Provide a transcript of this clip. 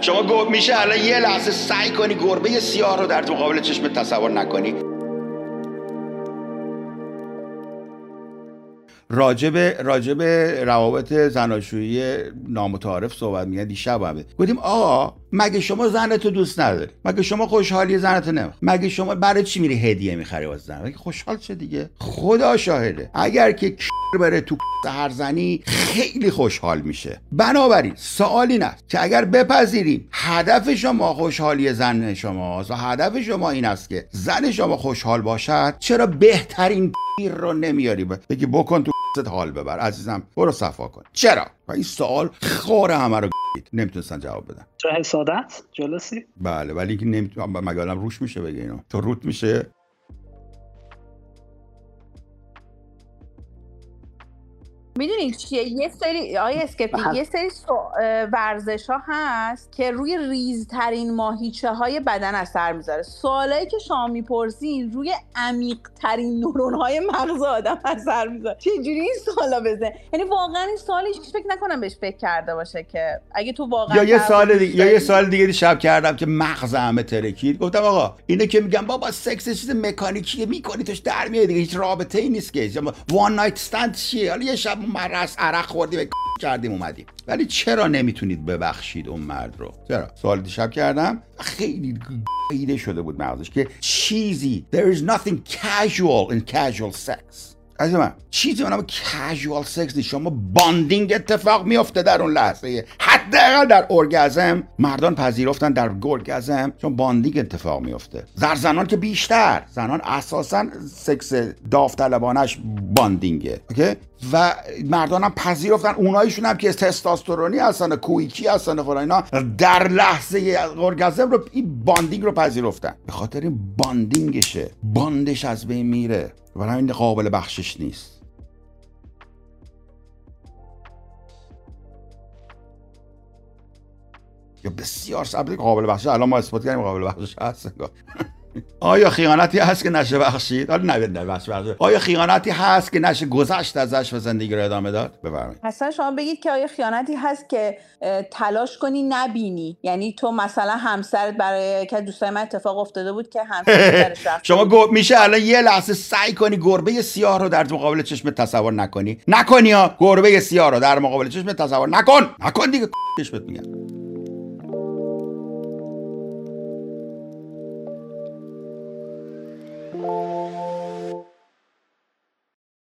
شما میشه الان یه لحظه سعی کنی گربه سیاه رو در مقابل چشم تصور نکنی. راجب راجب روابط زناشویی نامتعارف صحبت میگن دیشب همه گفتیم آقا مگه شما زنتو دوست نداری؟ مگه شما خوشحالی زنتو نمی‌خوای مگه شما برای چی میری هدیه می‌خری واسه زن؟ مگه خوشحال چه دیگه؟ خدا شاهده. اگر که بره تو هر زنی خیلی خوشحال میشه. بنابراین سوال این است که اگر بپذیریم هدف شما خوشحالی زن شماست و هدف شما این است که زن شما خوشحال باشد چرا بهترین رو نمیاری؟ بگی بکن تو حال ببر. عزیزم برو صفا کن. چرا؟ و این سوال خور همه رو نمی‌تونستن جواب بدن. چه حسادت؟ جلسی؟ بله ولی اینکه نمی‌تونم مگالم روش میشه بگه اینو؟ تو روت میشه؟ می‌دونید چیه؟ یه سری آقای اسکپی یه سری ورزش ها هست که روی ریزترین ماهیچه های بدن اثر می‌ذاره. سوالایی که شما می‌پرسین روی عمیق ترین نورون های مغز آدم اثر می‌ذاره. چجوری این سوالا بزن یعنی واقعا این سوال هیچ فکر نکنم بهش فکر کرده باشه که اگه تو واقعا یا یه سال دیگه یا یه سال دیگه شب کردم که مغز همه ترکید. گفتم آقا اینه که میگم بابا سکس چیز مکانیکی می‌کنی توش در میاد دیگه هیچ رابطه ای نیست که. وان نایت استند چیه؟ حالا یه شب مرس عرق خوردیم کردیم اومدیم. ولی چرا نمی‌تونید ببخشید اون مرد رو؟ چرا؟ سوال دیشب کردم. خیلی ایده شده بود مغزش که چیزی there is nothing casual in casual sex. عزیز من چیزی اونم کژوال سکس نیست. شما باندینگ اتفاق میفته در اون لحظه. حداقل در اورگازم مردان پذیرفتن در گورگازم چون باندینگ اتفاق میفته در زنان که بیشتر. زنان اساسا سکس داوطلبانش bonding ه okay و مردان هم پذیرفتن. اونایشون هم که تستاسترونی هستن quickie هستن اینا در لحظه اورگازم رو این bonding رو پذیرفتن. به خاطر این bonding شه. bond ش از بین میره. و همین قابل بخشش نیست. یا بسیار قابل بخشش. الان ما اثبات کردیم قابل بخشش هست آیا خیانتی هست که نشه بخشید؟ حالا نه بخش آیا خیانتی هست که نشه گذشت ازش و زندگی رو ادامه داد؟ بفرمایید. اصلا شما بگید که آیا خیانتی هست که تلاش کنی نبینی؟ یعنی تو مثلا همسرت برای که دوستای من اتفاق افتاده بود که همسرش شما گو... میشه الان یه لحظه سعی کنی گربه سیاه رو در مقابل چشم تصور نکنی؟ نکنی ها گربه سیاه رو در مقابل چشم تصور نکن! نکن دیگه میگم. Música